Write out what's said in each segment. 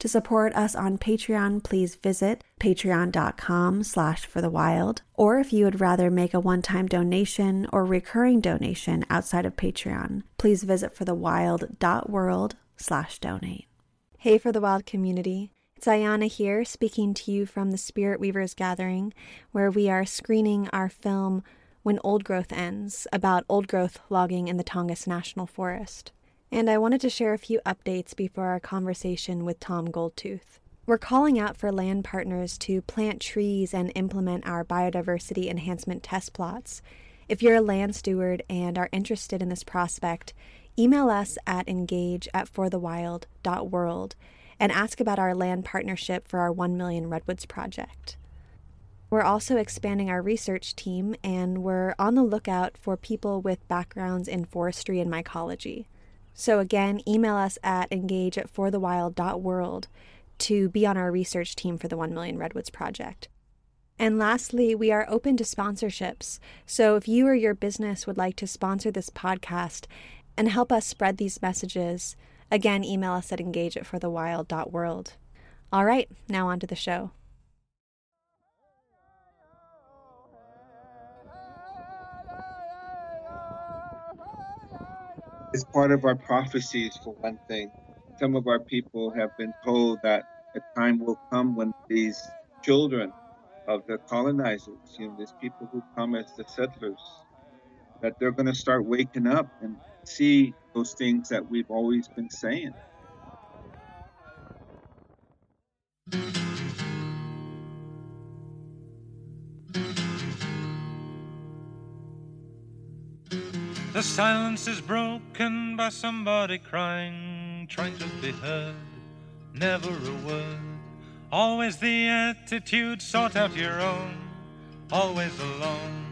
To support us on Patreon, please visit patreon.com slash for the wild. Or if you would rather make a one-time donation or recurring donation outside of Patreon, please visit forthewild.world slash donate. Hey for the wild community. It's Ayana here speaking to you from the Spirit Weavers Gathering, where we are screening our film When Old Growth Ends about old growth logging in the Tongass National Forest and I wanted to share a few updates before our conversation with Tom Goldtooth. We're calling out for land partners to plant trees and implement our biodiversity enhancement test plots. If you're a land steward and are interested in this prospect, email us at engage at forthewild.world and ask about our land partnership for our 1 Million Redwoods project. We're also expanding our research team and we're on the lookout for people with backgrounds in forestry and mycology. So again, email us at engage at forthewild.world to be on our research team for the 1 Million Redwoods Project. And lastly, we are open to sponsorships. So if you or your business would like to sponsor this podcast and help us spread these messages, again, email us at engage at forthewild.world. All right, now on to the show. It's part of our prophecies, for one thing. Some of our people have been told that a time will come when these children of the colonizers, you know, these people who come as the settlers, that they're going to start waking up and see those things that we've always been saying. Silence is broken by somebody crying, trying to be heard, never a word. Always the attitude, sort out your own, always alone,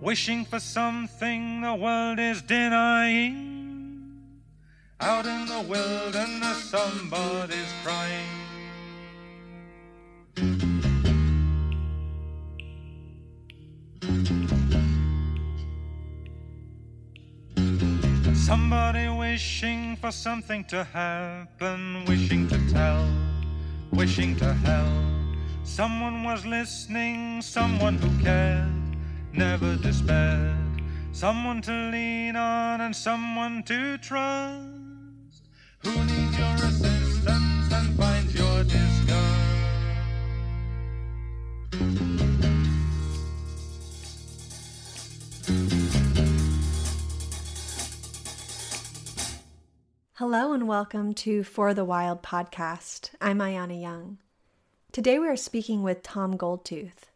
wishing for something the world is denying. Out in the wilderness, somebody's crying. Wishing for something to happen, wishing to tell, wishing to help. Someone was listening, someone who cared, never despaired. Someone to lean on and someone to trust. Who needs Hello and welcome to For the Wild podcast. I'm Ayana Young. Today we are speaking with Tom Goldtooth.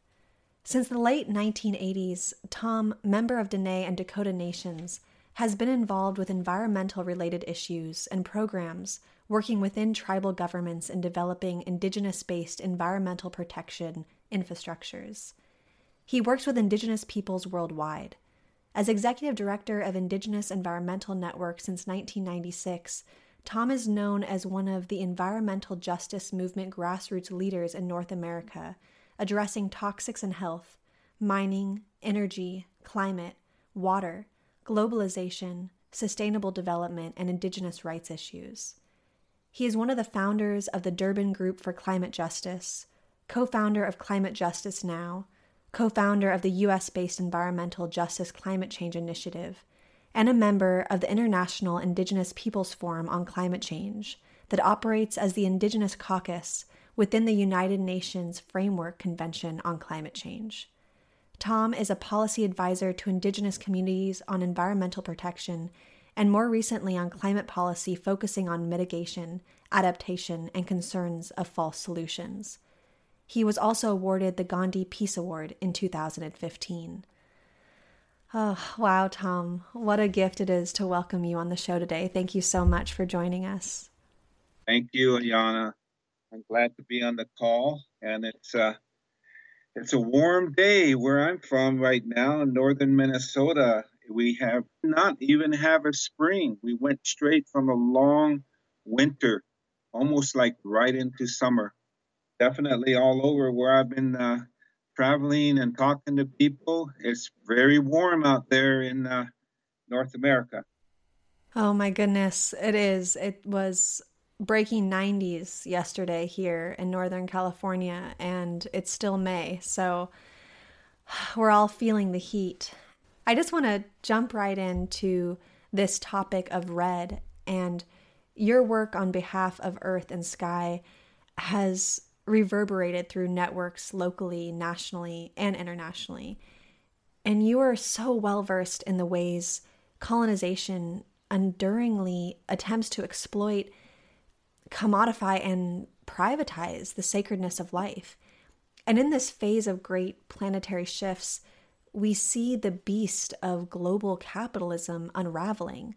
Since the late 1980s, Tom, member of Dene and Dakota Nations, has been involved with environmental related issues and programs working within tribal governments in developing indigenous based environmental protection infrastructures. He works with indigenous peoples worldwide as executive director of Indigenous Environmental Network since 1996, Tom is known as one of the environmental justice movement grassroots leaders in North America, addressing toxics and health, mining, energy, climate, water, globalization, sustainable development, and Indigenous rights issues. He is one of the founders of the Durban Group for Climate Justice, co founder of Climate Justice Now, co founder of the US based Environmental Justice Climate Change Initiative, and a member of the International Indigenous Peoples Forum on Climate Change that operates as the Indigenous Caucus within the United Nations Framework Convention on Climate Change. Tom is a policy advisor to Indigenous communities on environmental protection and more recently on climate policy focusing on mitigation, adaptation, and concerns of false solutions. He was also awarded the Gandhi Peace Award in 2015. Oh, wow, Tom. What a gift it is to welcome you on the show today. Thank you so much for joining us. Thank you, Ayana. I'm glad to be on the call, and it's uh, it's a warm day where I'm from right now in northern Minnesota. We have not even have a spring. We went straight from a long winter, almost like right into summer. Definitely all over where I've been uh, traveling and talking to people. It's very warm out there in uh, North America. Oh my goodness, it is. It was breaking 90s yesterday here in Northern California, and it's still May. So we're all feeling the heat. I just want to jump right into this topic of REDD and your work on behalf of Earth and Sky has reverberated through networks locally, nationally, and internationally. And you are so well versed in the ways colonization enduringly attempts to exploit commodify and privatize the sacredness of life. And in this phase of great planetary shifts, we see the beast of global capitalism unraveling.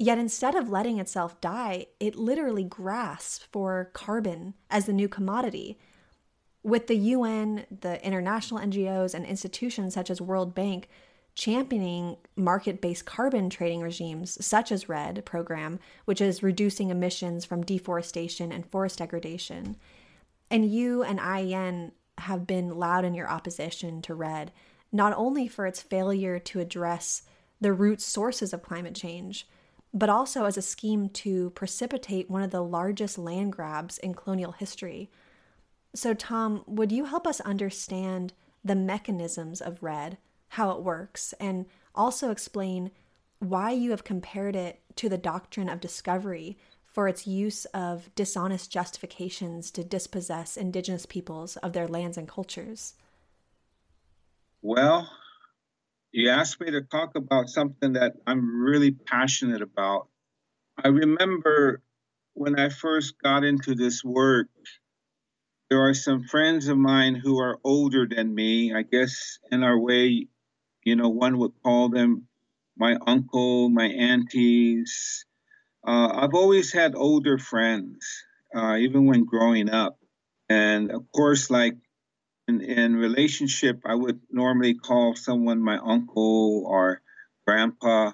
Yet instead of letting itself die, it literally grasps for carbon as the new commodity. With the UN, the international NGOs, and institutions such as World Bank championing market based carbon trading regimes, such as REDD program, which is reducing emissions from deforestation and forest degradation. And you and IEN have been loud in your opposition to REDD, not only for its failure to address the root sources of climate change, but also as a scheme to precipitate one of the largest land grabs in colonial history. So, Tom, would you help us understand the mechanisms of REDD, how it works, and also explain why you have compared it to the doctrine of discovery for its use of dishonest justifications to dispossess indigenous peoples of their lands and cultures. Well, you asked me to talk about something that I'm really passionate about. I remember when I first got into this work, there are some friends of mine who are older than me. I guess in our way, you know, one would call them my uncle, my aunties. Uh, I've always had older friends, uh, even when growing up. And of course, like in, in relationship, I would normally call someone my uncle or grandpa.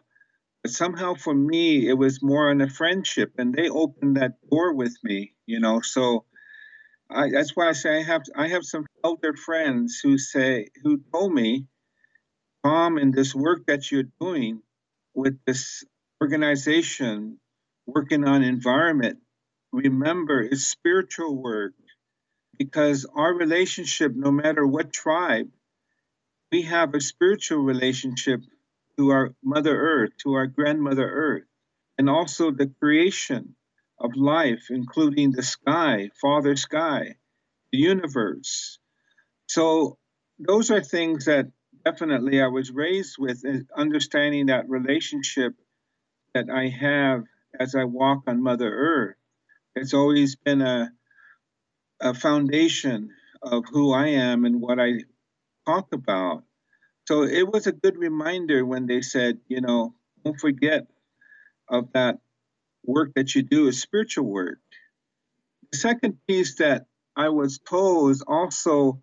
But somehow for me, it was more on a friendship, and they opened that door with me, you know. So I, that's why I say I have I have some older friends who say who told me Tom, in this work that you're doing with this organization working on environment, remember it's spiritual work because our relationship, no matter what tribe, we have a spiritual relationship to our Mother Earth, to our grandmother Earth, and also the creation of life, including the sky, Father Sky, the universe. So, those are things that definitely I was raised with uh, understanding that relationship that I have as I walk on Mother Earth. It's always been a, a foundation of who I am and what I talk about. So it was a good reminder when they said, you know, don't forget of that work that you do is spiritual work. The second piece that I was told is also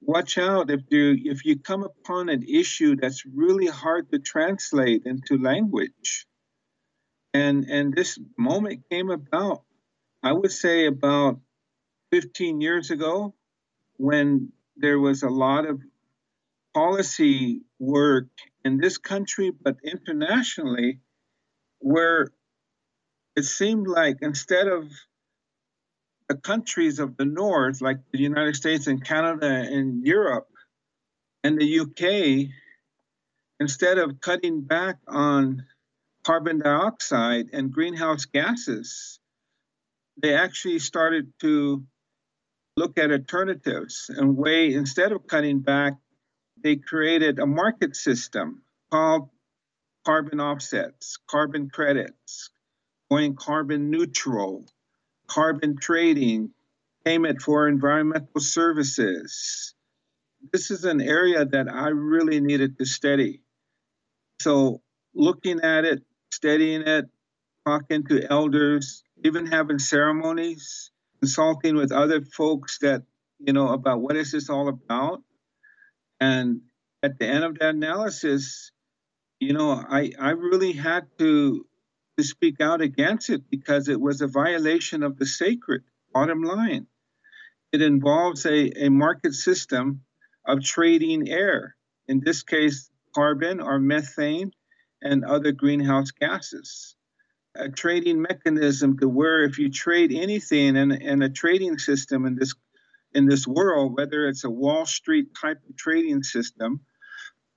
watch out if you if you come upon an issue that's really hard to translate into language and and this moment came about i would say about 15 years ago when there was a lot of policy work in this country but internationally where it seemed like instead of the countries of the North, like the United States and Canada and Europe and the UK, instead of cutting back on carbon dioxide and greenhouse gases, they actually started to look at alternatives and way instead of cutting back, they created a market system called carbon offsets, carbon credits, going carbon neutral, carbon trading, payment for environmental services. This is an area that I really needed to study So, looking at it, studying it, talking to elders, even having ceremonies, consulting with other folks that, you know, about what is this all about. And at the end of that analysis, you know, I, I really had to, to speak out against it because it was a violation of the sacred, bottom line. It involves a, a market system of trading air, in this case, carbon or methane and other greenhouse gases. A trading mechanism to where if you trade anything in, in a trading system in this in this world, whether it's a Wall Street type of trading system,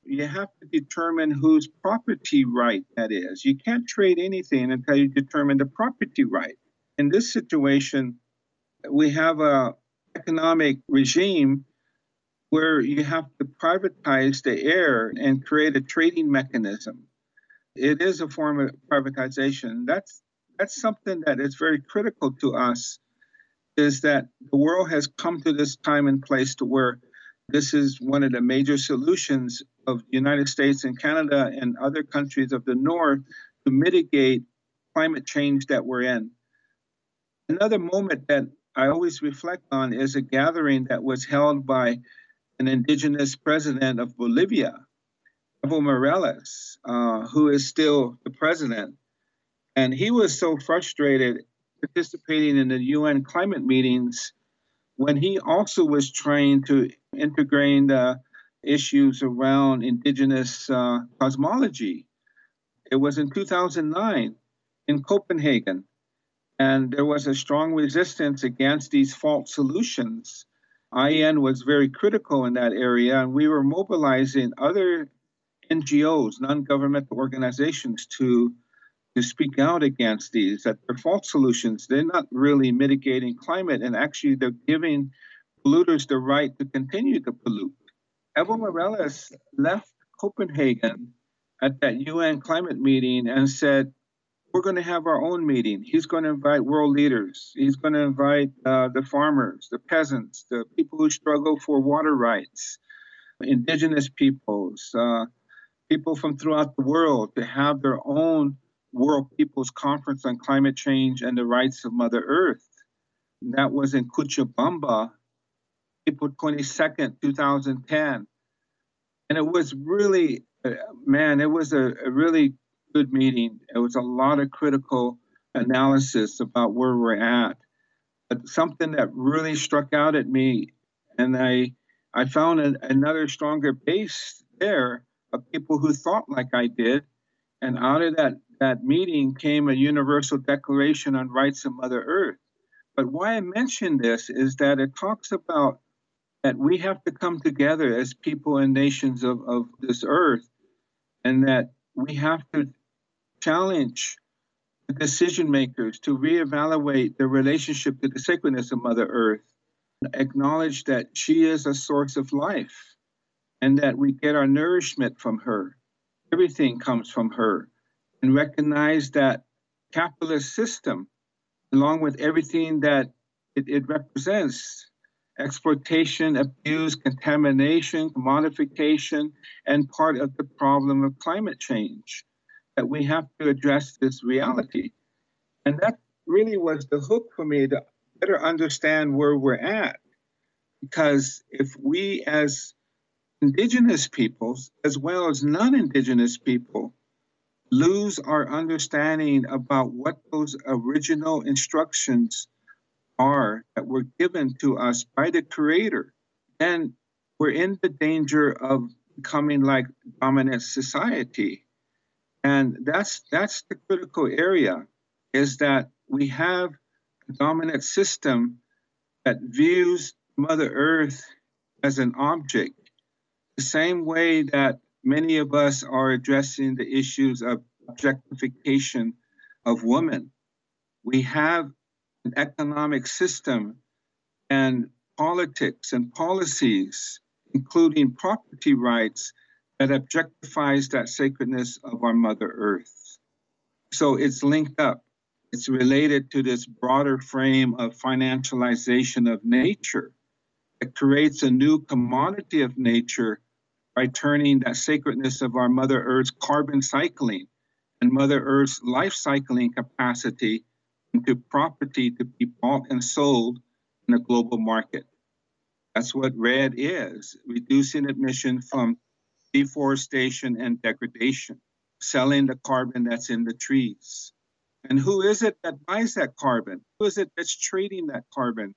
you have to determine whose property right that is. You can't trade anything until you determine the property right. In this situation, we have a economic regime where you have to privatize the air and create a trading mechanism it is a form of privatization. That's that's something that is very critical to us. Is that the world has come to this time and place to where this is one of the major solutions of the United States and Canada and other countries of the North to mitigate climate change that we're in. Another moment that I always reflect on is a gathering that was held by an indigenous president of Bolivia Evo Morales, uh, who is still the president. And he was so frustrated participating in the UN climate meetings when he also was trying to integrate the issues around indigenous uh, cosmology. It was in 2009 in Copenhagen, and there was a strong resistance against these false solutions. IEN was very critical in that area, and we were mobilizing other NGOs, non-governmental organizations, to to speak out against these that they're false solutions. They're not really mitigating climate, and actually they're giving polluters the right to continue to pollute. Evo Morales left Copenhagen at that UN climate meeting and said, "We're going to have our own meeting. He's going to invite world leaders. He's going to invite uh, the farmers, the peasants, the people who struggle for water rights." indigenous peoples, uh, people from throughout the world to have their own World People's Conference on Climate Change and the Rights of Mother Earth. That was in Cochabamba, April 22nd, 2010. And it was really, man, it was a, a really good meeting. It was a lot of critical analysis about where we're at. But something that really struck out at me, and I, I found another stronger base there of people who thought like I did. And out of that, that meeting came a universal declaration on rights of Mother Earth. But why I mention this is that it talks about that we have to come together as people and nations of, of this earth, and that we have to challenge the decision makers to reevaluate their relationship to the sacredness of Mother Earth, acknowledge that she is a source of life and that we get our nourishment from her. Everything comes from her. And recognize that capitalist system, along with everything that it, it represents exploitation, abuse, contamination, commodification, and part of the problem of climate change. That we have to address this reality. And that really was the hook for me to better understand where we're at. Because if we as indigenous peoples as well as non indigenous people lose our understanding about what those original instructions are that were given to us by the Creator, then we're in the danger of becoming like dominant society. And that's that's the critical area is that we have a dominant system that views Mother Earth as an object the same way that many of us are addressing the issues of objectification of women, we have an economic system and politics and policies, including property rights, that objectifies that sacredness of our Mother Earth. So it's linked up. It's related to this broader frame of financialization of nature. It creates a new commodity of nature by turning that sacredness of our Mother Earth's carbon cycling and Mother Earth's life cycling capacity into property to be bought and sold in a global market. That's what REDD is reducing emission from deforestation and degradation, selling the carbon that's in the trees. And who is it that buys that carbon? Who is it that's trading that carbon?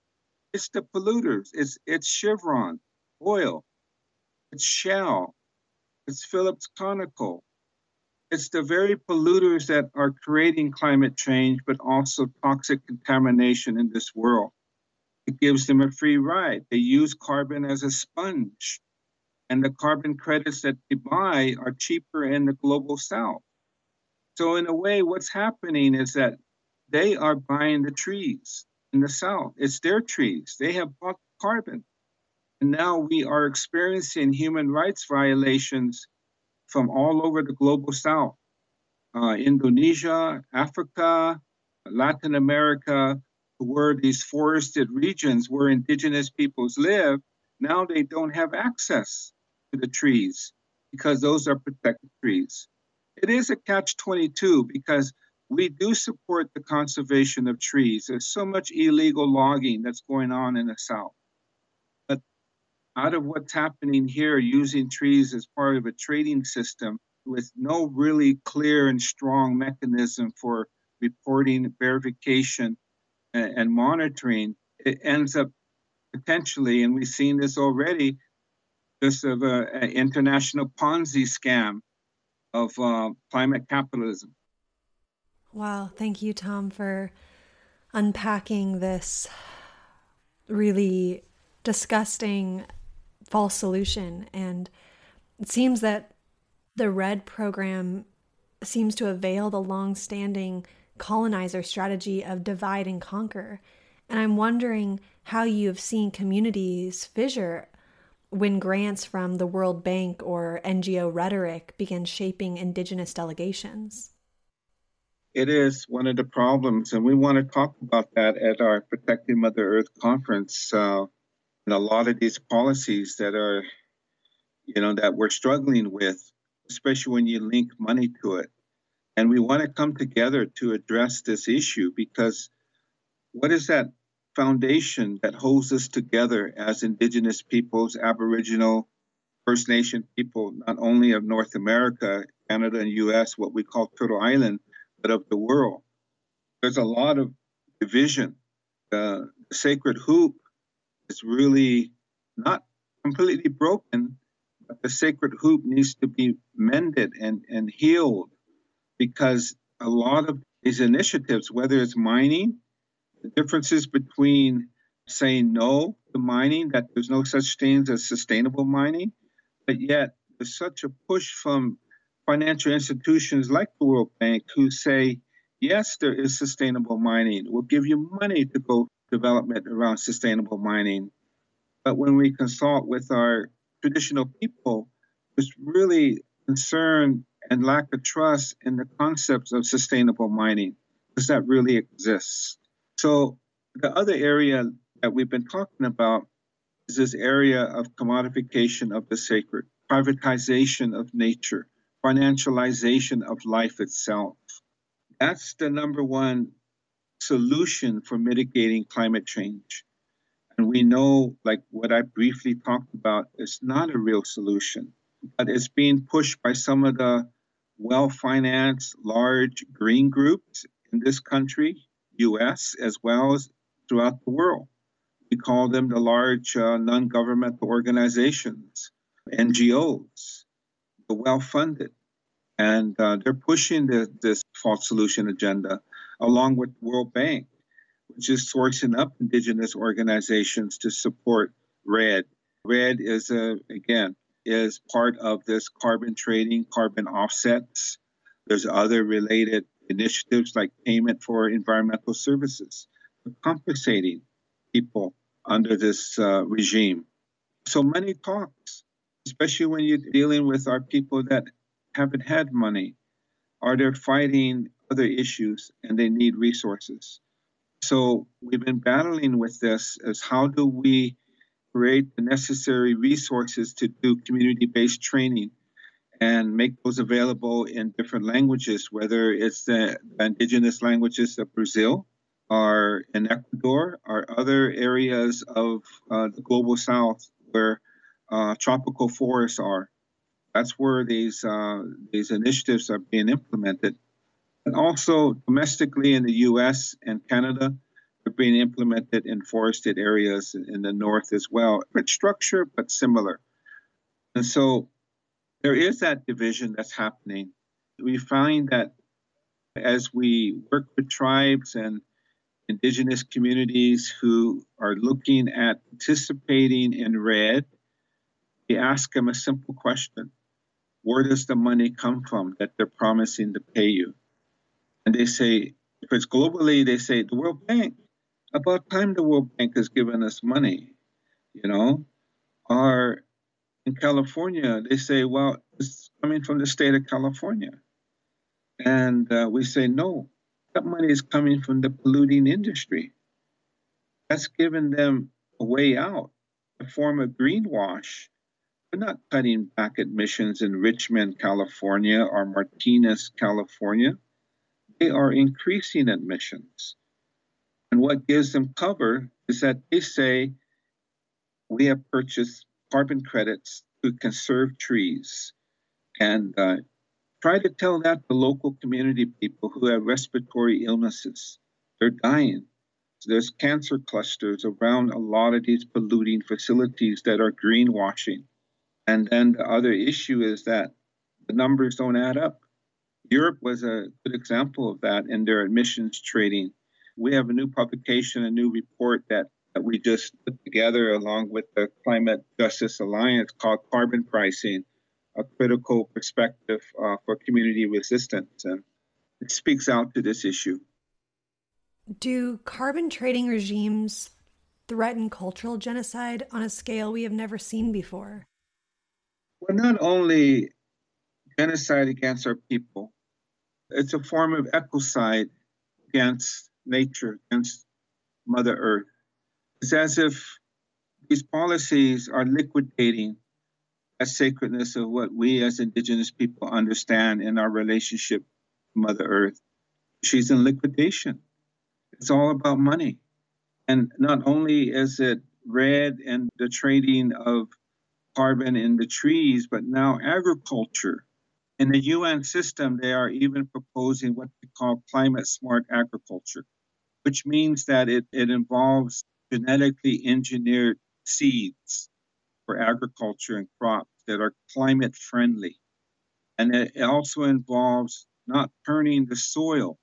It's the polluters. It's it's Chevron, oil. It's Shell. It's Phillips Conoco. It's the very polluters that are creating climate change, but also toxic contamination in this world. It gives them a free ride. They use carbon as a sponge. And the carbon credits that they buy are cheaper in the global south. So, in a way, what's happening is that they are buying the trees in the south. It's their trees. They have bought carbon. And now we are experiencing human rights violations from all over the global south uh, Indonesia, Africa, Latin America, where these forested regions where indigenous peoples live, now they don't have access to the trees because those are protected trees. It is a catch 22 because we do support the conservation of trees. There's so much illegal logging that's going on in the South. Out of what's happening here, using trees as part of a trading system with no really clear and strong mechanism for reporting, verification, and, and monitoring, it ends up potentially, and we've seen this already, just of an international Ponzi scam of uh, climate capitalism. Wow. Thank you, Tom, for unpacking this really disgusting false solution. And it seems that the REDD program seems to avail the long standing colonizer strategy of divide and conquer. And I'm wondering how you have seen communities fissure when grants from the World Bank or NGO rhetoric begin shaping indigenous delegations. It is one of the problems, and we want to talk about that at our Protecting Mother Earth conference. Uh, and a lot of these policies that are, you know, that we're struggling with, especially when you link money to it. And we want to come together to address this issue because what is that foundation that holds us together as Indigenous peoples, Aboriginal, First Nation people, not only of North America, Canada, and US, what we call Turtle Island, but of the world? There's a lot of division. the sacred hoop is really not completely broken, but the sacred hoop needs to be mended and, and healed because a lot of these initiatives, whether it's mining, the differences between saying no to mining, that there's no such things as sustainable mining, but yet there's such a push from financial institutions like the World Bank who say, yes, there is sustainable mining. We'll give you money to go development around sustainable mining. But when we consult with our traditional people, there's really concern and lack of trust in the concepts of sustainable mining because that really exists. So the other area that we've been talking about is this area of commodification of the sacred, privatization of nature, financialization of life itself. That's the number one solution for mitigating climate change. And we know, like what I briefly talked about, is not a real solution, but it's being pushed by some of the well financed large green groups in this country, US, as well as throughout the world. We call them the large uh, non governmental organizations, NGOs, the well funded. And uh, they're pushing the, this false solution agenda along with World Bank, which is sourcing up indigenous organizations to support REDD. REDD is, a, again, is part of this carbon trading, carbon offsets. There's other related initiatives like payment for environmental services, compensating people under this uh, regime. So many talks, especially when you're dealing with our people that haven't had money, are they're fighting other issues and they need resources. So we've been battling with this as how do we create the necessary resources to do community based training and make those available in different languages, whether it's the indigenous languages of Brazil or in Ecuador or other areas of uh, the global south where uh, tropical forests are. That's where these uh, these initiatives are being implemented. And also domestically in the U.S. and Canada, they're being implemented in forested areas in the north as well. Different structure, but similar. And so there is that division that's happening. We find that as we work with tribes and indigenous communities who are looking at participating in REDD, we ask them a simple question Where does the money come from that they're promising to pay you? And they say, if it's globally, they say, the World Bank. About time the World Bank has given us money, you know? Or in California, they say, well, it's coming from the state of California. And uh, we say, no, that money is coming from the polluting industry. That's given them a way out, a form of greenwash. They're not cutting back emissions in Richmond, California or Martinez, California. They are increasing admissions. And what gives them cover is that they say, we have purchased carbon credits to conserve trees and uh, try to tell that to local community people who have respiratory illnesses. They're dying. So there's cancer clusters around a lot of these polluting facilities that are greenwashing. And then the other issue is that the numbers don't add up. Europe was a good example of that in their emissions trading. We have a new publication, a new report that that we just put together along with the Climate Justice Alliance called Carbon Pricing, a critical perspective uh, for community resistance. And it speaks out to this issue. Do carbon trading regimes threaten cultural genocide on a scale we have never seen before? Well, not only genocide against our people, it's a form of ecocide against nature, against Mother Earth. It's as if these policies are liquidating a sacredness of what we as Indigenous people understand in our relationship to Mother Earth. She's in liquidation. It's all about money. And not only is it REDD and the trading of carbon in the trees, but now agriculture. In the UN system, they are even proposing what they call climate smart agriculture, which means that it, it involves genetically engineered seeds for agriculture and crops that are climate friendly. And it also involves not turning the soil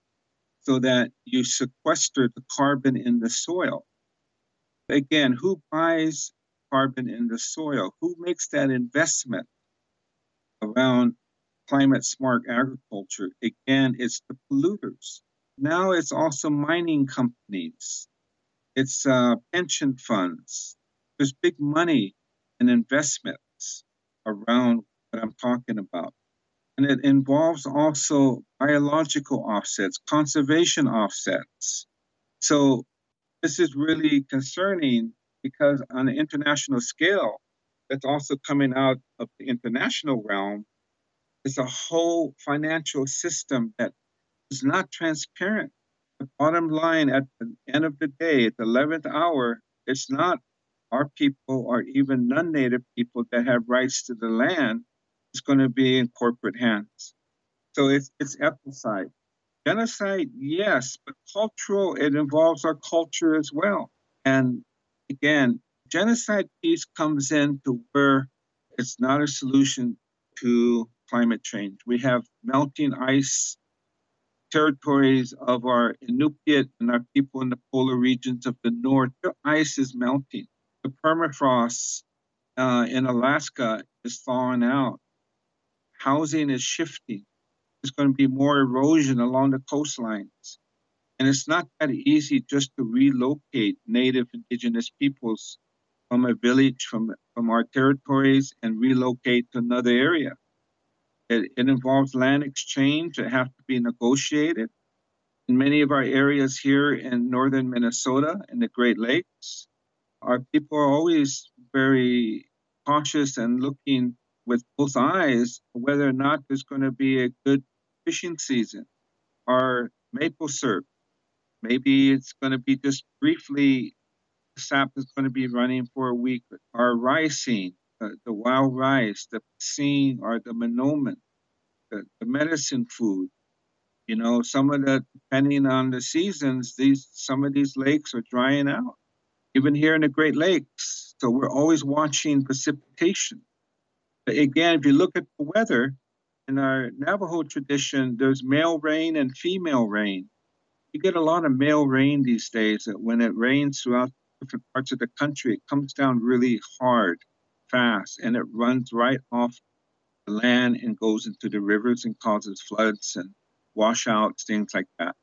so that you sequester the carbon in the soil. Again, who buys carbon in the soil? Who makes that investment around climate smart agriculture? Again, it's the polluters. Now it's also mining companies it's uh, pension funds. There's big money and investments around what I'm talking about. And it involves also biological offsets, conservation offsets. So this is really concerning because on an international scale, that's also coming out of the international realm, is a whole financial system that is not transparent the bottom line at the end of the day, at the 11th hour, it's not our people or even non native people that have rights to the land. It's going to be in corporate hands. So it's, it's ecocide. Genocide, yes, but cultural, it involves our culture as well. And again, genocide piece comes into where it's not a solution to climate change. We have melting ice territories of our Inupiat and our people in the polar regions of the north, the ice is melting. The permafrost uh, in Alaska is thawing out. Housing is shifting. There's going to be more erosion along the coastlines. And it's not that easy just to relocate native indigenous peoples from a village, from, from our territories, and relocate to another area. It, it involves land exchange that have to be negotiated. In many of our areas here in northern Minnesota and the Great Lakes, our people are always very cautious and looking with both eyes whether or not there's going to be a good fishing season. Our maple syrup, maybe it's going to be just briefly, sap is going to be running for a week. Our ricing, the, wild rice, the piscine, or the manoomin, the, the medicine food. You know, some of the depending on the seasons, these some of these lakes are drying out. Even here in the Great Lakes, so we're always watching precipitation. But again, if you look at the weather in our Navajo tradition, there's male rain and female rain. You get a lot of male rain these days. That when it rains throughout different parts of the country, it comes down really hard, fast, and it runs right off the land and goes into the rivers and causes floods and washouts, things like that.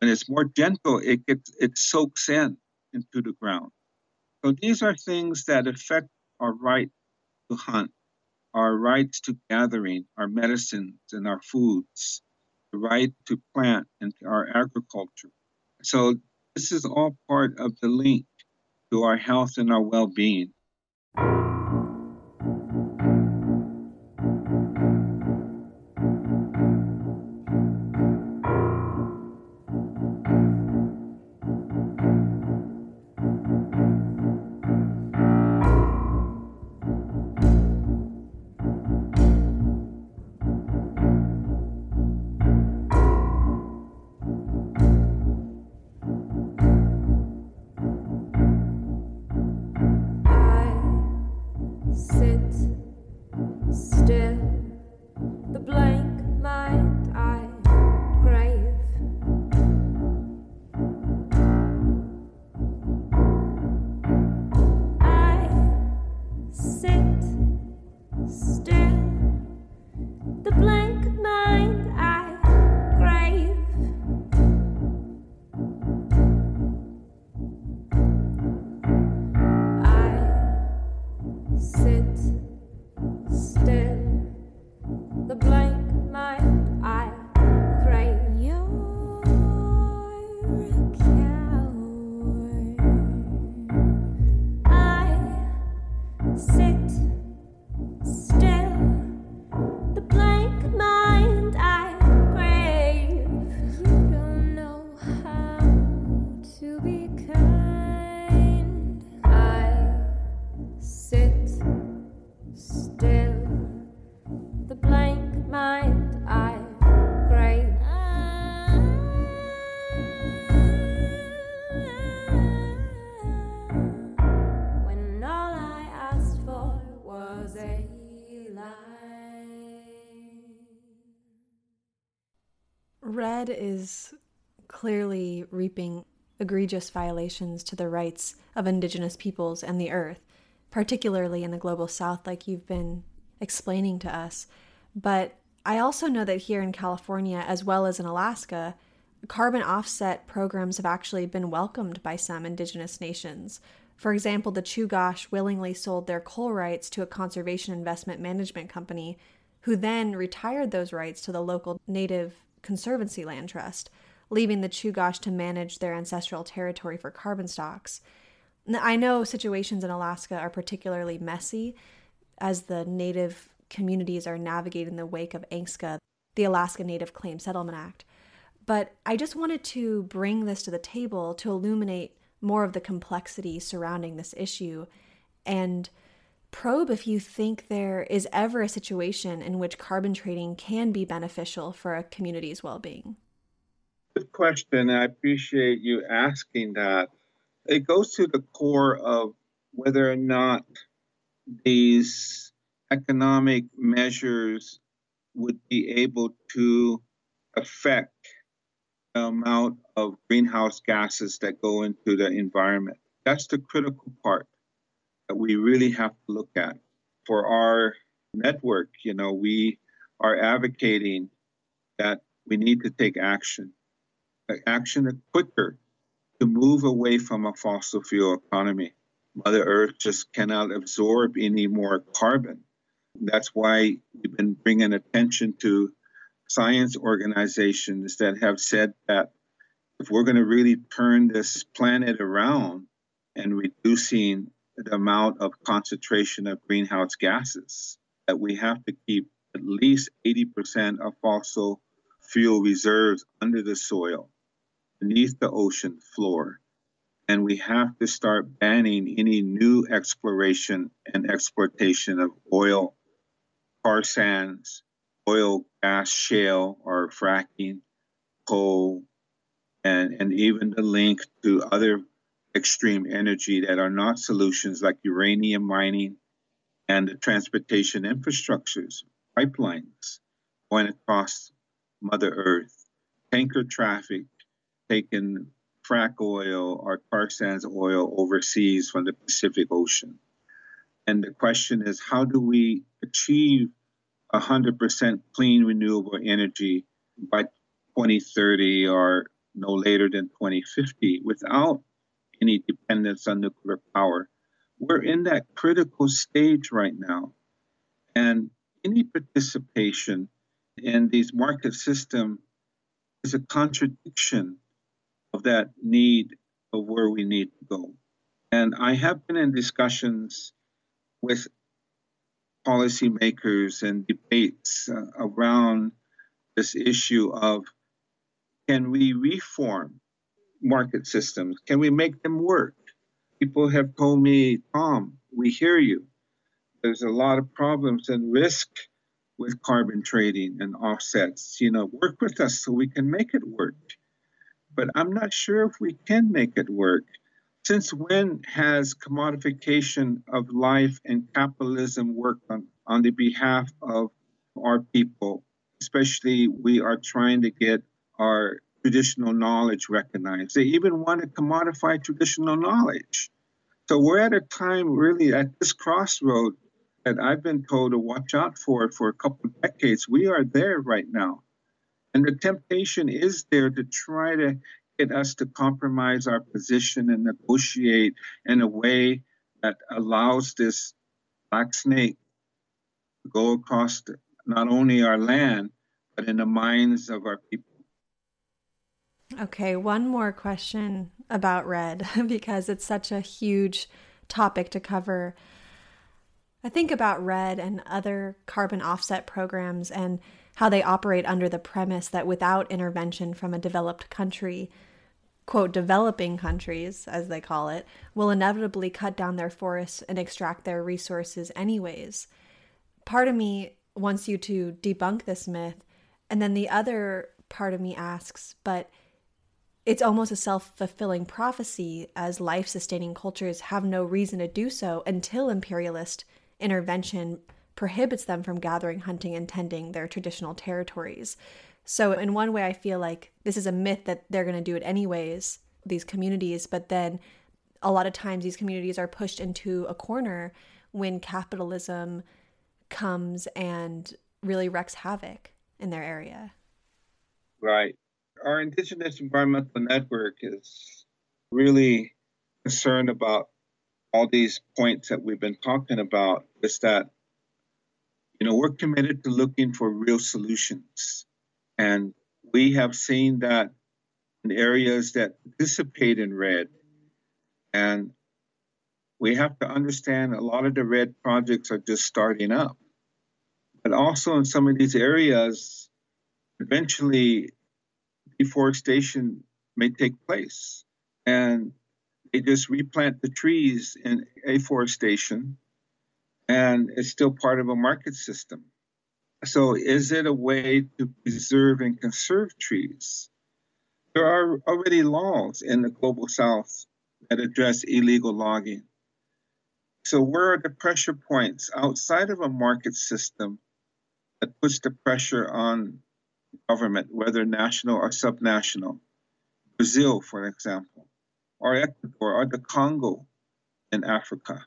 When it's more gentle, it gets it soaks in into the ground. So these are things that affect our right to hunt, our rights to gathering, our medicines and our foods, the right to plant and our agriculture. So this is all part of the link to our health and our well-being thank you REDD is clearly reaping egregious violations to the rights of Indigenous peoples and the earth, particularly in the global south, like you've been explaining to us. But I also know that here in California, as well as in Alaska, carbon offset programs have actually been welcomed by some Indigenous nations. For example, the Chugach willingly sold their coal rights to a conservation investment management company, who then retired those rights to the local Native Conservancy Land Trust, leaving the Chugach to manage their ancestral territory for carbon stocks. I know situations in Alaska are particularly messy as the native communities are navigating the wake of ANCSA, the Alaska Native Claim Settlement Act. But I just wanted to bring this to the table to illuminate more of the complexity surrounding this issue and probe if you think there is ever a situation in which carbon trading can be beneficial for a community's well being. Good question. I appreciate you asking that. It goes to the core of whether or not these economic measures would be able to affect the amount of greenhouse gases that go into the environment. That's the critical part that we really have to look at. For our network, you know, we are advocating that we need to take action, uh, action quicker to move away from a fossil fuel economy. Mother Earth just cannot absorb any more carbon. That's why we've been bringing attention to science organizations that have said that if we're going to really turn this planet around and reducing the amount of concentration of greenhouse gases that we have to keep at least 80% of fossil fuel reserves under the soil beneath the ocean floor. And we have to start banning any new exploration and exploitation of oil, tar sands, oil, gas, shale, or fracking, coal, and, and even the link to other extreme energy that are not solutions like uranium mining and transportation infrastructures, pipelines going across Mother Earth, tanker traffic taking frack oil or tar sands oil overseas from the Pacific Ocean. And the question is how do we achieve 100% clean renewable energy by 2030 or no later than 2050 without any dependence on nuclear power? We're in that critical stage right now. And any participation in these market systems is a contradiction of that need of where we need to go. And I have been in discussions with policymakers and debates uh, around this issue of can we reform market systems? Can we make them work? People have told me, Tom, we hear you. There's a lot of problems and risk with carbon trading and offsets. You know, work with us so we can make it work but I'm not sure if we can make it work. Since when has commodification of life and capitalism worked on, on the behalf of our people? Especially, we are trying to get our traditional knowledge recognized. They even want to commodify traditional knowledge. So we're at a time really at this crossroad that I've been told to watch out for for a couple of decades. We are there right now. And the temptation is there to try to get us to compromise our position and negotiate in a way that allows this black snake to go across not only our land, but in the minds of our people. Okay, one more question about REDD because it's such a huge topic to cover. I think about REDD and other carbon offset programs and how they operate under the premise that without intervention from a developed country, quote, developing countries, as they call it, will inevitably cut down their forests and extract their resources anyways. Part of me wants you to debunk this myth, and then the other part of me asks, but it's almost a self fulfilling prophecy as life sustaining cultures have no reason to do so until imperialist intervention prohibits them from gathering, hunting, and tending their traditional territories. So, in one way, I feel like this is a myth that they're going to do it anyways, these communities, but then a lot of times these communities are pushed into a corner when capitalism comes and really wreaks havoc in their area. Right. Our Indigenous Environmental Network is really concerned about all these points that we've been talking about is that you know, we're committed to looking for real solutions. And we have seen that in areas that participate in REDD And we have to understand a lot of the REDD projects are just starting up. But also in some of these areas, eventually deforestation may take place. And they just replant the trees in afforestation and it's still part of a market system. So, is it a way to preserve and conserve trees? There are already laws in the global south that address illegal logging. So, where are the pressure points outside of a market system that puts the pressure on government, whether national or subnational? Brazil, for example, or Ecuador, or the Congo in Africa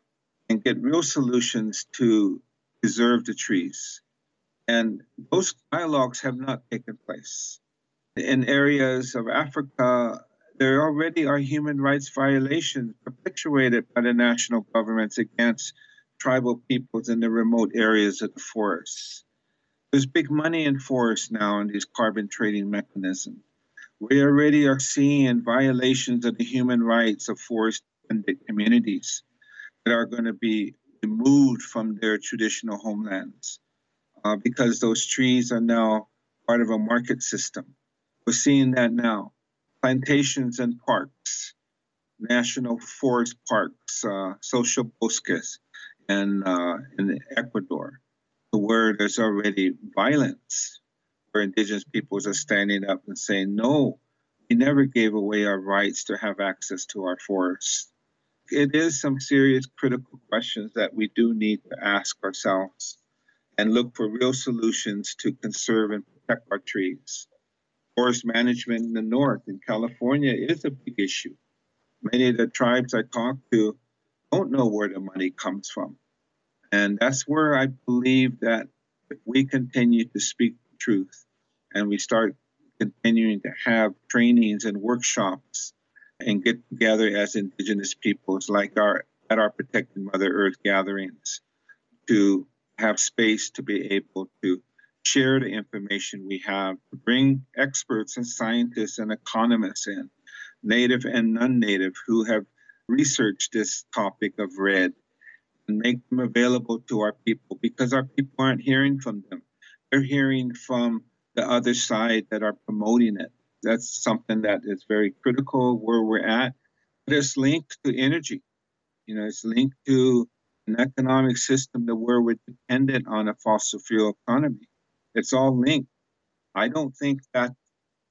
and get real solutions to preserve the trees. And those dialogues have not taken place. In areas of Africa, there already are human rights violations perpetuated by the national governments against tribal peoples in the remote areas of the forests. There's big money in forests now in these carbon trading mechanisms. We already are seeing violations of the human rights of forest communities that are going to be removed from their traditional homelands uh, because those trees are now part of a market system. We're seeing that now. Plantations and parks, national forest parks, uh, Socio Bosques, and uh, in Ecuador, where there's already violence, where indigenous peoples are standing up and saying, no, we never gave away our rights to have access to our forests. It is some serious critical questions that we do need to ask ourselves and look for real solutions to conserve and protect our trees. Forest management in the north in California is a big issue. Many of the tribes I talk to don't know where the money comes from. And that's where I believe that if we continue to speak the truth and we start continuing to have trainings and workshops and get together as indigenous peoples like our at our protected mother earth gatherings to have space to be able to share the information we have to bring experts and scientists and economists in native and non-native who have researched this topic of REDD and make them available to our people because our people aren't hearing from them they're hearing from the other side that are promoting it. That's something that is very critical where we're at. But it's linked to energy. You know, it's linked to an economic system that where we're dependent on a fossil fuel economy. It's all linked. I don't think that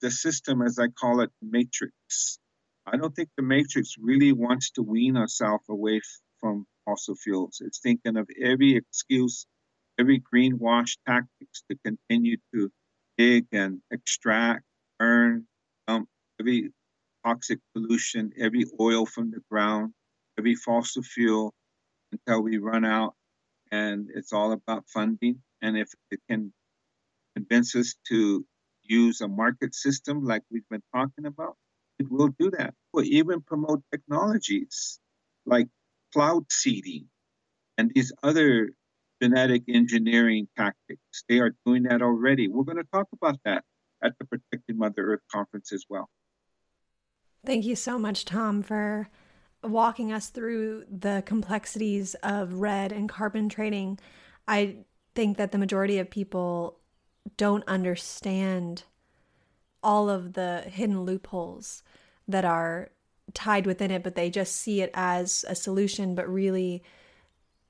the system, as I call it, matrix. I don't think the matrix really wants to wean ourselves away from fossil fuels. It's thinking of every excuse, every greenwash tactics to continue to dig and extract, burn, dump every toxic pollution, every oil from the ground, every fossil fuel until we run out. And it's all about funding. And if it can convince us to use a market system like we've been talking about, it will do that. We'll even promote technologies like cloud seeding and these other genetic engineering tactics. They are doing that already. We're going to talk about that at the Protecting Mother Earth conference as well. Thank you so much, Tom, for walking us through the complexities of REDD and carbon trading. I think that the majority of people don't understand all of the hidden loopholes that are tied within it, but they just see it as a solution, but really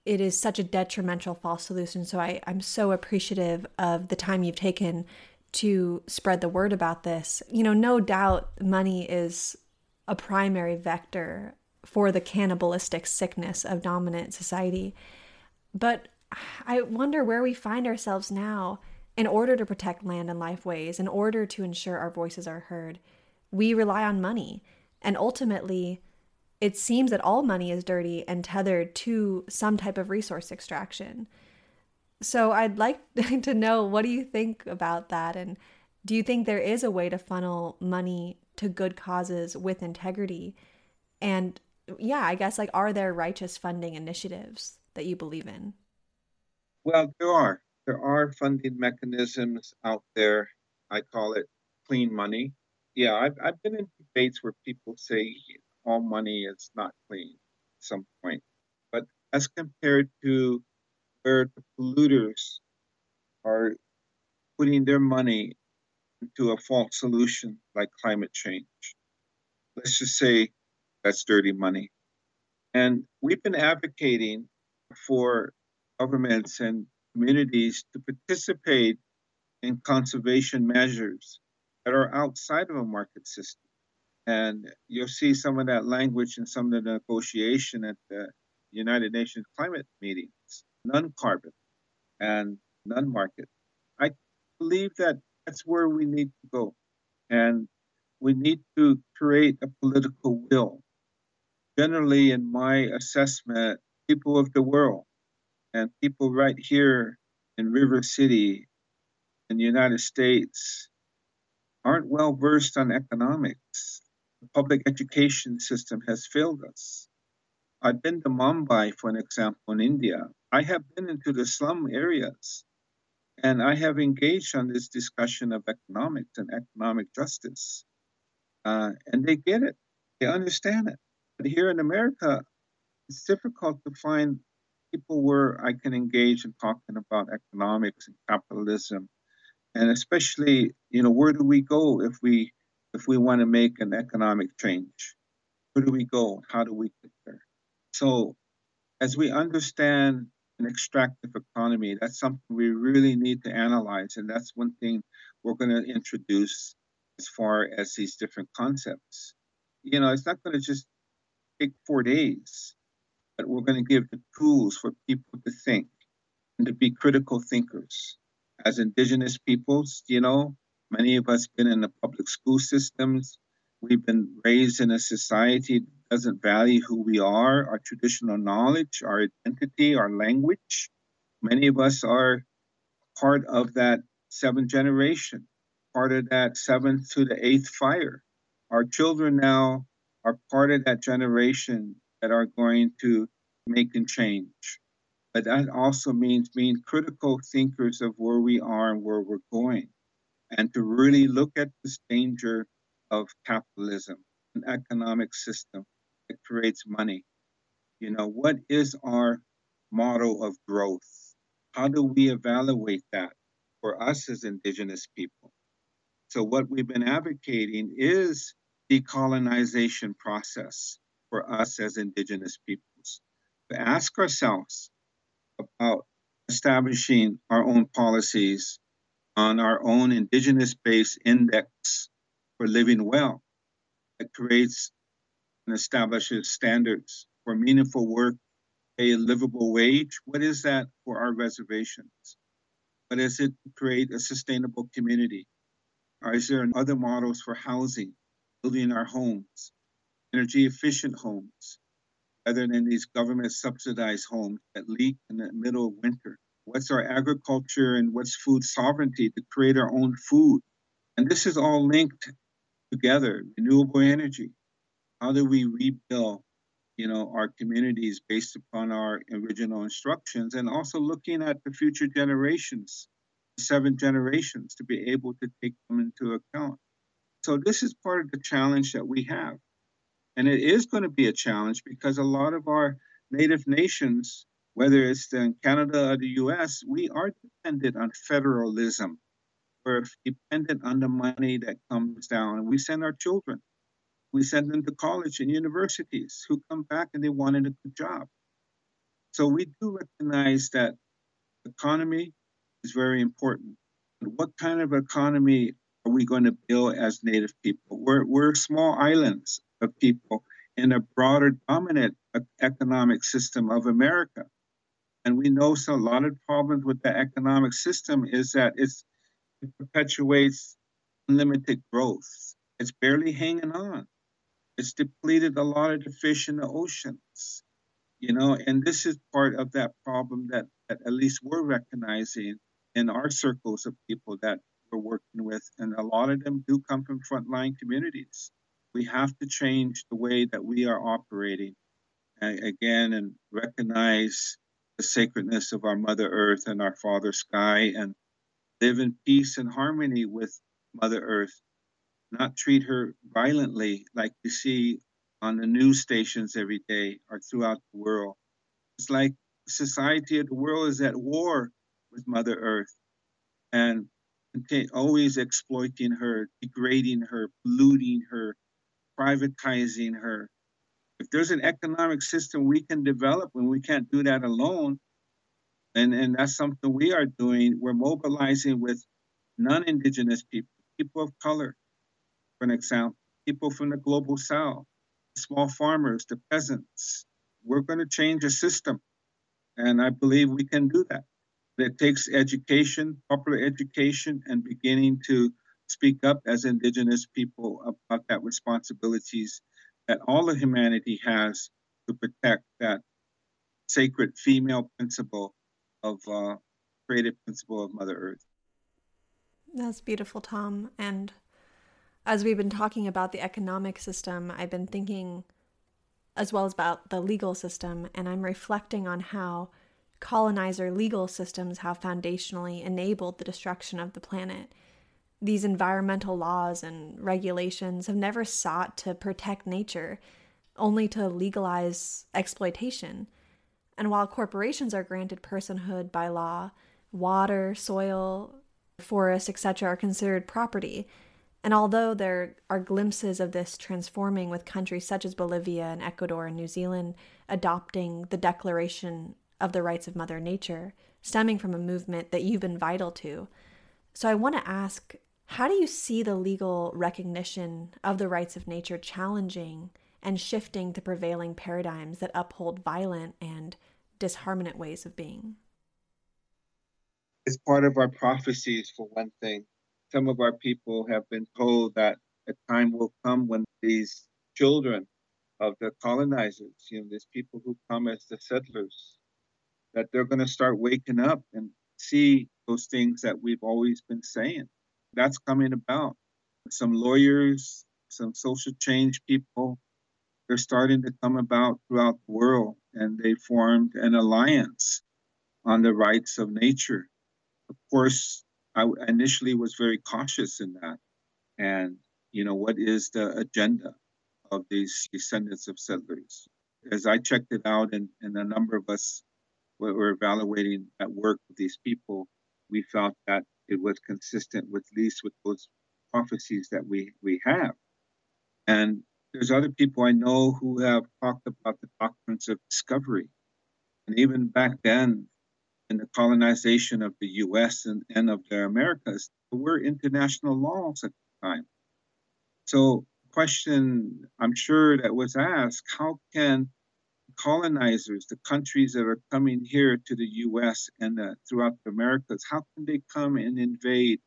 it is such a detrimental false solution. So I, I'm so appreciative of the time you've taken to spread the word about this. You know, no doubt money is a primary vector for the cannibalistic sickness of dominant society. But I wonder where we find ourselves now in order to protect land and life ways, in order to ensure our voices are heard. We rely on money. And ultimately, it seems that all money is dirty and tethered to some type of resource extraction. So I'd like to know what do you think about that and do you think there is a way to funnel money to good causes with integrity? And yeah, I guess like are there righteous funding initiatives that you believe in? Well, there are. There are funding mechanisms out there. I call it clean money. Yeah, I've, I've been in debates where people say, all money is not clean at some point. But as compared to where the polluters are putting their money into a false solution like climate change, let's just say that's dirty money. And we've been advocating for governments and communities to participate in conservation measures that are outside of a market system. And you'll see some of that language in some of the negotiation at the United Nations climate meetings, non-carbon and non-market. I believe that that's where we need to go. And we need to create a political will. Generally, in my assessment, people of the world and people right here in River City in the United States aren't well versed on economics the public education system has failed us. I've been to Mumbai, for an example, in India. I have been into the slum areas and I have engaged on this discussion of economics and economic justice. Uh, and they get it, they understand it. But here in America, it's difficult to find people where I can engage in talking about economics and capitalism, and especially, you know, where do we go if we if we want to make an economic change? Where do we go? How do we get there? So, as we understand an extractive economy, that's something we really need to analyze, and that's one thing we're going to introduce as far as these different concepts. You know, it's not going to just take four days but we're going to give the tools for people to think and to be critical thinkers. As indigenous peoples, you know, many of us been in the public school systems. We've been raised in a society that doesn't value who we are, our traditional knowledge, our identity, our language. Many of us are part of that seventh generation, part of that seventh to the eighth fire. Our children now are part of that generation that are going to make and change. But that also means being critical thinkers of where we are and where we're going, and to really look at this danger of capitalism, an economic system that creates money. You know, what is our model of growth? How do we evaluate that for us as Indigenous people? So, what we've been advocating is decolonization process for us as Indigenous peoples. To ask ourselves about establishing our own policies on our own Indigenous based index for living well that creates and establishes standards for meaningful work, a livable wage. What is that for our reservations? But is it to create a sustainable community? Or is there other models for housing, building our homes, energy efficient homes rather than these government subsidized homes that leak in the middle of winter? What's our agriculture and what's food sovereignty to create our own food? And this is all linked together renewable energy. How do we rebuild? You know, our communities based upon our original instructions, and also looking at the future generations, seven generations, to be able to take them into account. So, this is part of the challenge that we have. And it is going to be a challenge because a lot of our native nations, whether it's in Canada or the US, we are dependent on federalism. We're dependent on the money that comes down. And we send our children, we send them to college and universities who come back and they wanted a good job. So we do recognize that economy is very important. But what kind of economy are we going to build as Native people? We're, we're small islands of people in a broader dominant economic system of America. And we know so a lot of problems with the economic system is that it perpetuates unlimited growth. It's barely hanging on. It's depleted a lot of the fish in the oceans, you know, and this is part of that problem that, that at least we're recognizing in our circles of people that we're working with. And a lot of them do come from frontline communities we have to change the way that we are operating again and recognize the sacredness of our Mother Earth and our Father Sky and live in peace and harmony with Mother Earth, not treat her violently like you see on the news stations every day or throughout the world. It's like society of the world is at war with Mother Earth and always exploiting her, degrading her, polluting her, privatizing her. If there's an economic system we can develop and we can't do that alone, and, and that's something we are doing, we're mobilizing with non indigenous people, people of color, for an example, people from the global south, small farmers, the peasants. We're going to change the system. And I believe we can do that. It takes education, proper education, and beginning to speak up as Indigenous people about that responsibilities that all of humanity has to protect that sacred female principle of uh, creative principle of Mother Earth. That's beautiful, Tom. And as we've been talking about the economic system, I've been thinking as well as about the legal system, and I'm reflecting on how colonizer legal systems have foundationally enabled the destruction of the planet these environmental laws and regulations have never sought to protect nature. only to legalize exploitation. And while corporations are granted personhood by law, water, soil, forests, etc., are considered property. And although there are glimpses of this transforming with countries such as Bolivia and Ecuador and New Zealand adopting the Declaration of the Rights of Mother Nature, stemming from a movement that you've been vital to. So I want to ask how do you see the legal recognition of the rights of nature challenging and shifting the prevailing paradigms that uphold violent and disharmonious ways of being? It's part of our prophecies, for one thing. Some of our people have been told that a time will come when these children of the colonizers, you know, these people who come as the settlers, that they're going to start waking up and see those things that we've always been saying. That's coming about. Some lawyers, some social change people, they're starting to come about throughout the world, and they formed an alliance on the rights of nature. Of course, I initially was very cautious in that. And, you know, what is the agenda of these descendants of settlers? As I checked it out, and, and a number of us were evaluating at work with these people, we felt that it was consistent with at least with those prophecies that we, we have. And there's other people I know who have talked about the doctrines of discovery. And even back then, in the colonization of the US and, and of the Americas, there were international laws at the time. So, question I'm sure that was asked how can colonizers, the countries that are coming here to the US and uh, throughout the Americas, how can they come and invade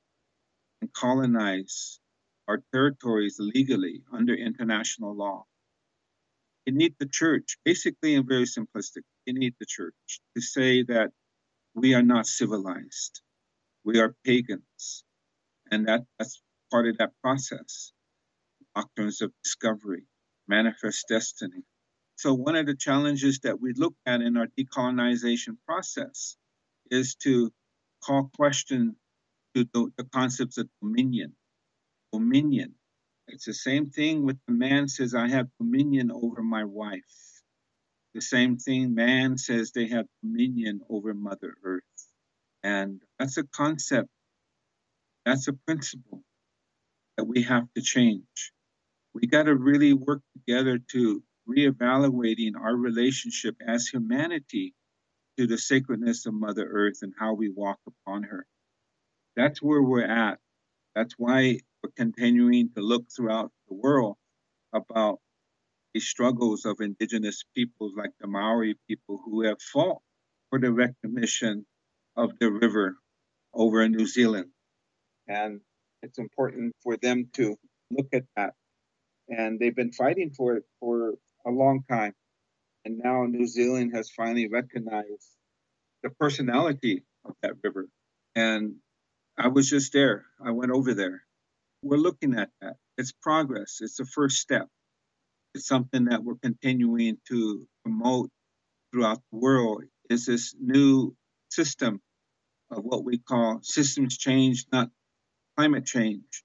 and colonize our territories legally under international law. You need the church, basically and very simplistic, you need the church to say that we are not civilized, we are pagans. And that, that's part of that process. Doctrines of discovery, manifest destiny. So, one of the challenges that we look at in our decolonization process is to call question to the, the concepts of dominion dominion. It's the same thing with the man says, I have dominion over my wife. The same thing, man says they have dominion over Mother Earth. And that's a concept, that's a principle that we have to change. We got to really work together to reevaluating our relationship as humanity to the sacredness of Mother Earth and how we walk upon her. That's where we're at. That's why we're continuing to look throughout the world about the struggles of indigenous peoples like the Maori people who have fought for the recognition of the river over in New Zealand. And it's important for them to look at that. And they've been fighting for it for a long time. And now New Zealand has finally recognized the personality of that river. And I was just there. I went over there we're looking at that. It's progress. It's the first step. It's something that we're continuing to promote throughout the world. Is this new system of what we call systems change, not climate change,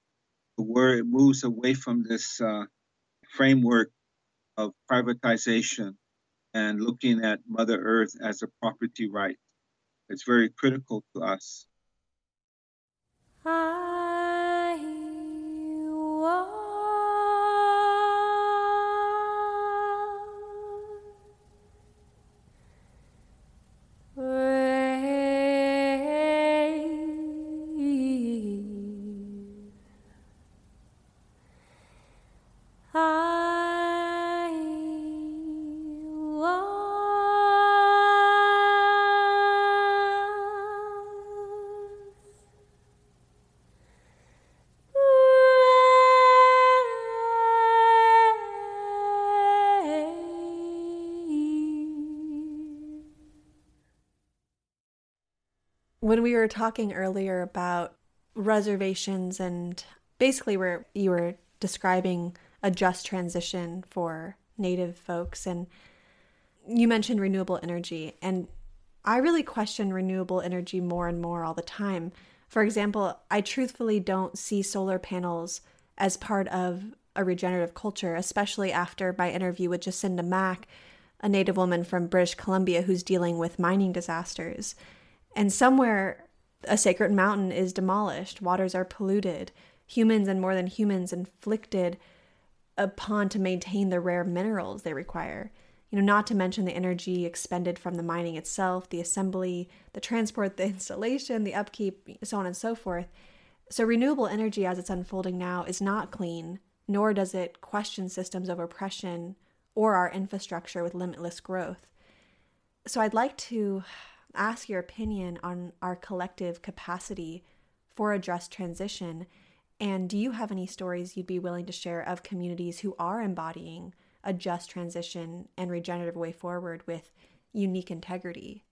where it moves away from this uh, framework of privatization and looking at Mother Earth as a property right. It's very critical to us. when we were talking earlier about reservations and basically where you were describing a just transition for native folks and you mentioned renewable energy and I really question renewable energy more and more all the time. For example, I truthfully don't see solar panels as part of a regenerative culture, especially after my interview with Jacinda Mack, a Native woman from British Columbia who's dealing with mining disasters. And somewhere a sacred mountain is demolished, waters are polluted, humans and more than humans inflicted upon to maintain the rare minerals they require. You know, not to mention the energy expended from the mining itself, the assembly, the transport, the installation, the upkeep, so on and so forth. So, renewable energy as it's unfolding now is not clean, nor does it question systems of oppression or our infrastructure with limitless growth. So, I'd like to ask your opinion on our collective capacity for a just transition. And do you have any stories you'd be willing to share of communities who are embodying a just transition and regenerative way forward with unique integrity?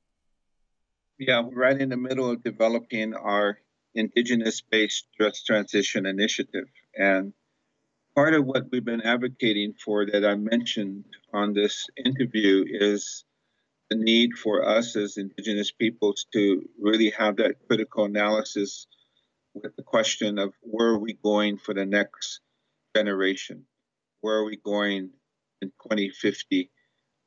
Yeah, we're right in the middle of developing our Indigenous based just transition initiative. And part of what we've been advocating for that I mentioned on this interview is the need for us as Indigenous peoples to really have that critical analysis with the question of where are we going for the next generation? Where are we going in 2050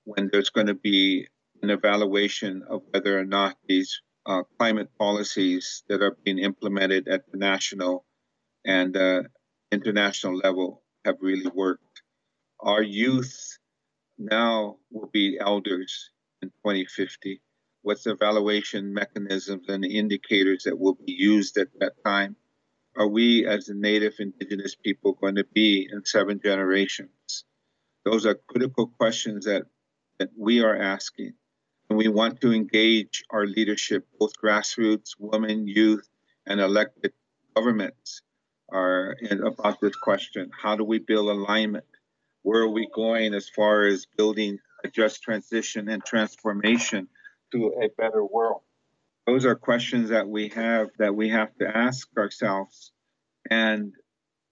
when there's going to be an evaluation of whether or not these uh, climate policies that are being implemented at the national and uh, international level have really worked. Our youth now will be elders in 2050. What's the evaluation mechanisms and the indicators that will be used at that time? Are we, as a Native Indigenous people, going to be in seven generations? Those are critical questions that, that we are asking. And we want to engage our leadership, both grassroots, women, youth, and elected governments are in, about this question. How do we build alignment? Where are we going as far as building a just transition and transformation to a better world? Those are questions that we have that we have to ask ourselves. And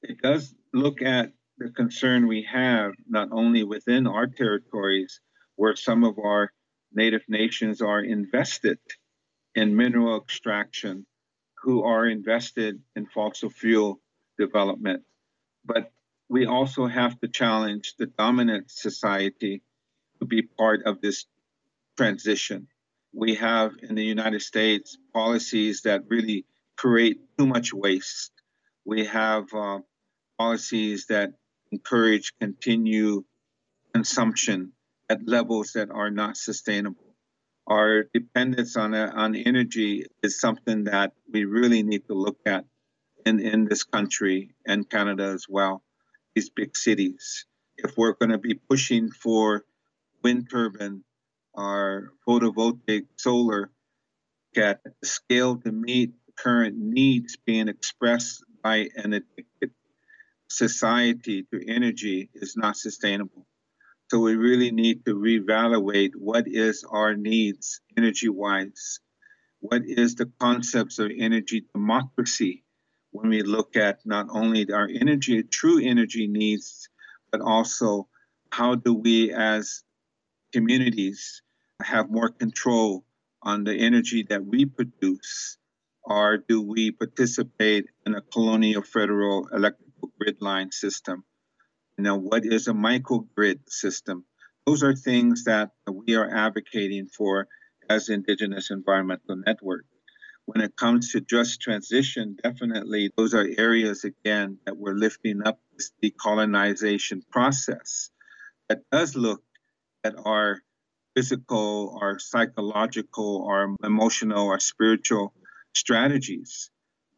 it does look at the concern we have not only within our territories, where some of our native nations are invested in mineral extraction, who are invested in fossil fuel development, but we also have to challenge the dominant society to be part of this transition. We have in the United States policies that really create too much waste. We have uh, policies that encourage continued consumption at levels that are not sustainable. Our dependence on, uh, on energy is something that we really need to look at in, in this country and Canada as well, these big cities. If we're going to be pushing for wind turbine or photovoltaic solar at the scale to meet current needs being expressed by an addicted society to energy is not sustainable. So we really need to reevaluate what is our needs energy wise. What is the concepts of energy democracy when we look at not only our energy, true energy needs, but also how do we as communities have more control on the energy that we produce, or do we participate in a colonial federal electrical grid line system? You know, what is a microgrid system? Those are things that we are advocating for as Indigenous Environmental Network. When it comes to just transition, definitely those are areas again that we're lifting up this decolonization process that does look at our physical, our psychological, our emotional, our spiritual strategies,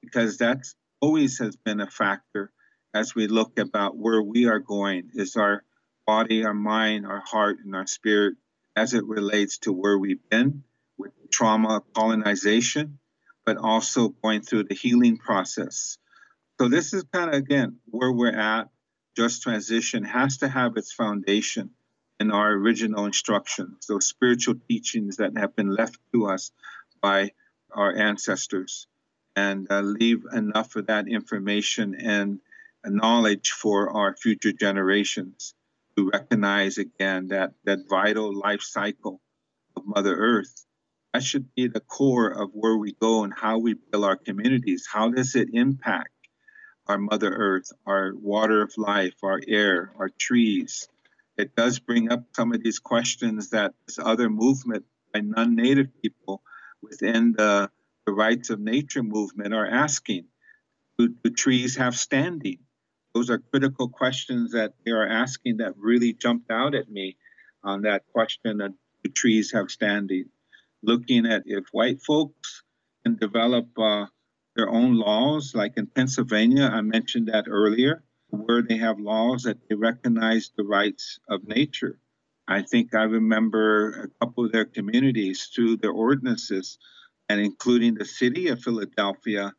because that's always has been a factor as we look about where we are going is our body, our mind, our heart, and our spirit as it relates to where we've been with trauma, colonization, but also going through the healing process. So this is kind of again where we're at. Just transition has to have its foundation in our original instructions, those spiritual teachings that have been left to us by our ancestors, and uh, leave enough of that information and knowledge for our future generations to recognize again that that vital life cycle of Mother Earth. That should be the core of where we go and how we build our communities. How does it impact our Mother Earth, our water of life, our air, our trees. It does bring up some of these questions that this other movement by non native people within the, the rights of nature movement are asking. Do, do trees have standing? Those are critical questions that they are asking that really jumped out at me on that question of do trees have standing? Looking at if white folks can develop uh, their own laws, like in Pennsylvania, I mentioned that earlier, where they have laws that they recognize the rights of nature. I think I remember a couple of their communities through their ordinances, and including the city of Philadelphia,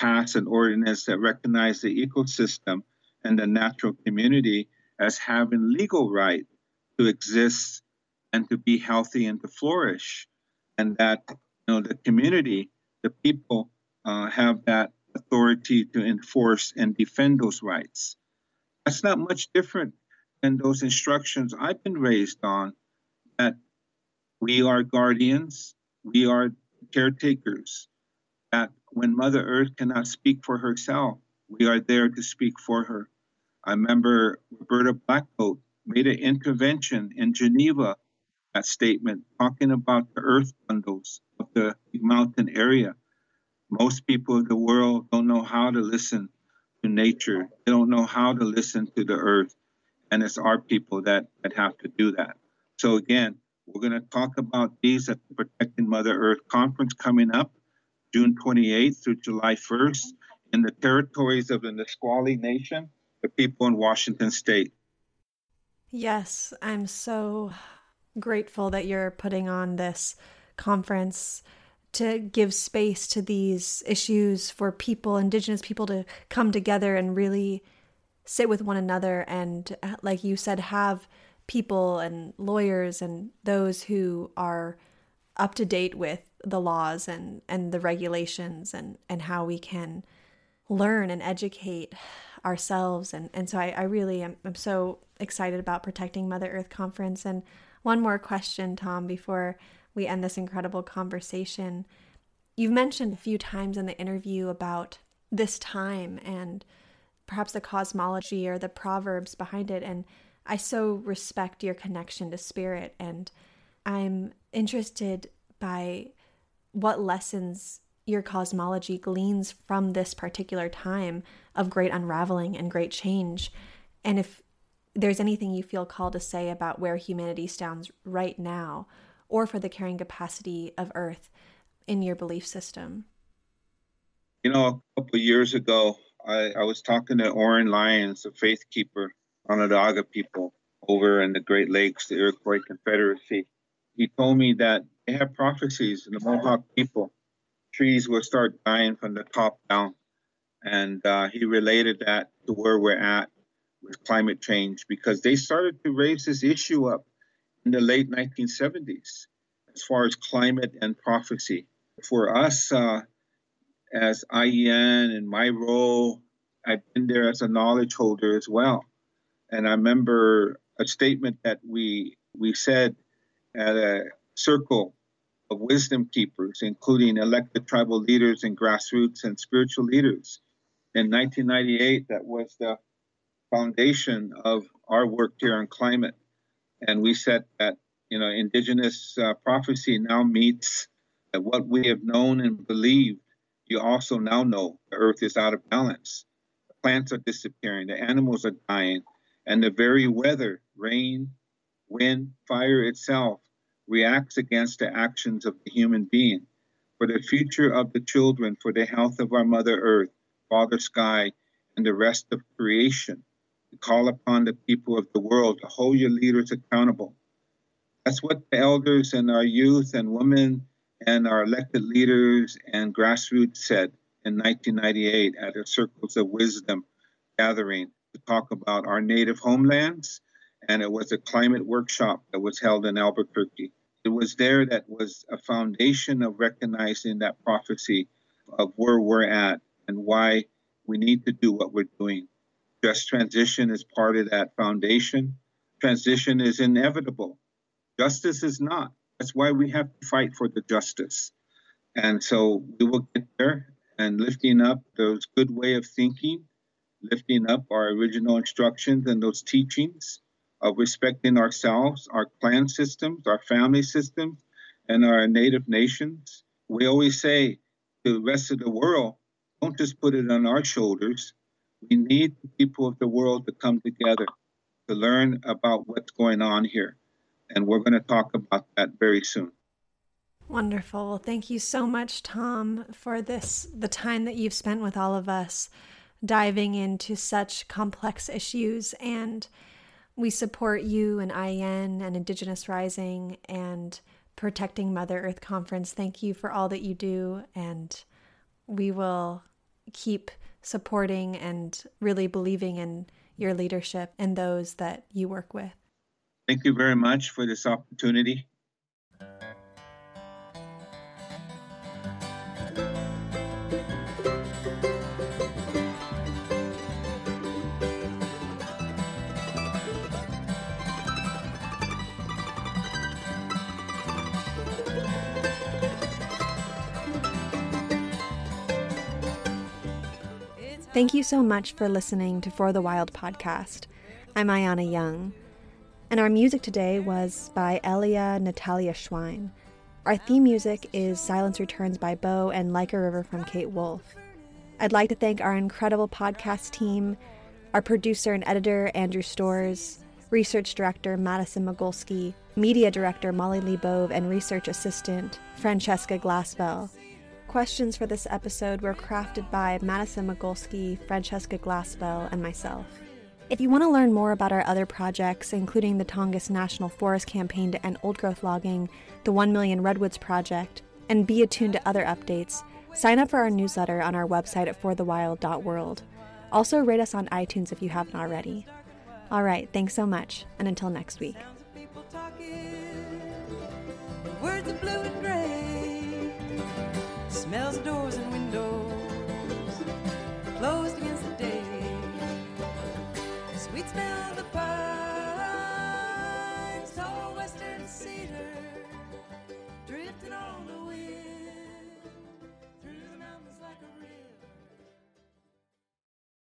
pass an ordinance that recognized the ecosystem and the natural community as having legal right to exist and to be healthy and to flourish, and that you know the community, the people uh, have that authority to enforce and defend those rights. That's not much different than those instructions I've been raised on that we are guardians, we are caretakers, that when Mother Earth cannot speak for herself, we are there to speak for her. I remember Roberta Blackgoat made an intervention in Geneva, that statement, talking about the earth bundles of the mountain area most people of the world don't know how to listen to nature. They don't know how to listen to the earth. And it's our people that, that have to do that. So again, we're going to talk about these at the Protecting Mother Earth conference coming up June 28th through July 1st in the territories of the Nisqually Nation, the people in Washington State. Yes, I'm so grateful that you're putting on this conference to give space to these issues for people, Indigenous people, to come together and really sit with one another and, like you said, have people and lawyers and those who are up to date with the laws and, and the regulations and, and how we can learn and educate ourselves. And, and so I, I really am I'm so excited about Protecting Mother Earth Conference. And one more question, Tom, before we end this incredible conversation. You've mentioned a few times in the interview about this time and perhaps the cosmology or the proverbs behind it. And I so respect your connection to spirit. And I'm interested by what lessons your cosmology gleans from this particular time of great unraveling and great change. And if there's anything you feel called to say about where humanity stands right now, or for the carrying capacity of Earth in your belief system? You know, a couple years ago, I, I was talking to Oren Lyons, a faith keeper, Onondaga people over in the Great Lakes, the Iroquois Confederacy. He told me that they have prophecies in the Mohawk people. Trees will start dying from the top down. And uh, he related that to where we're at with climate change because they started to raise this issue up in the late 1970s as far as climate and prophecy. For us, uh, as IEN and my role, I've been there as a knowledge holder as well. And I remember a statement that we we said at a circle of wisdom keepers, including elected tribal leaders and grassroots and spiritual leaders. In 1998, that was the foundation of our work here on climate and we said that you know indigenous uh, prophecy now meets that what we have known and believed you also now know the earth is out of balance. The plants are disappearing the animals are dying and the very weather rain wind fire itself reacts against the actions of the human being. For the future of the children for the health of our mother earth father sky and the rest of creation call upon the people of the world to hold your leaders accountable. That's what the elders and our youth and women and our elected leaders and grassroots said in 1998 at a Circles of Wisdom gathering to talk about our native homelands. And it was a climate workshop that was held in Albuquerque. It was there that was a foundation of recognizing that prophecy of where we're at and why we need to do what we're doing. Just transition is part of that foundation. Transition is inevitable. Justice is not. That's why we have to fight for the justice. And so we will get there and lifting up those good way of thinking lifting up our original instructions and those teachings of respecting ourselves, our clan systems, our family systems, and our native nations. We always say to the rest of the world, don't just put it on our shoulders. We need the people of the world to come together to learn about what's going on here. And we're going to talk about that very soon. Wonderful. Thank you so much, Tom, for this the time that you've spent with all of us diving into such complex issues and we support you and IEN and Indigenous Rising and Protecting Mother Earth Conference. Thank you for all that you do and we will keep supporting and really believing in your leadership and those that you work with. Thank you very much for this opportunity. Thank you so much for listening to For the Wild podcast. I'm Ayana Young, and our music today was by Elia Natalia Schwein. Our theme music is Silence Returns by Bo and Like a River from Kate Wolf. I'd like to thank our incredible podcast team, our producer and editor, Andrew Stores, research director, Madison Mogolski, media director, Molly Lee Bove, and research assistant, Francesca Glassbell. Questions for this episode were crafted by Madison Mogolski, Francesca Glassbell, and myself. If you want to learn more about our other projects, including the Tongass National Forest Campaign to End Old Growth Logging, the 1 Million Redwoods Project, and be attuned to other updates, sign up for our newsletter on our website at forthewild.world. Also, rate us on iTunes if you haven't already. All right, thanks so much, and until next week smells of doors and windows closed against the day. Sweet smell of pie.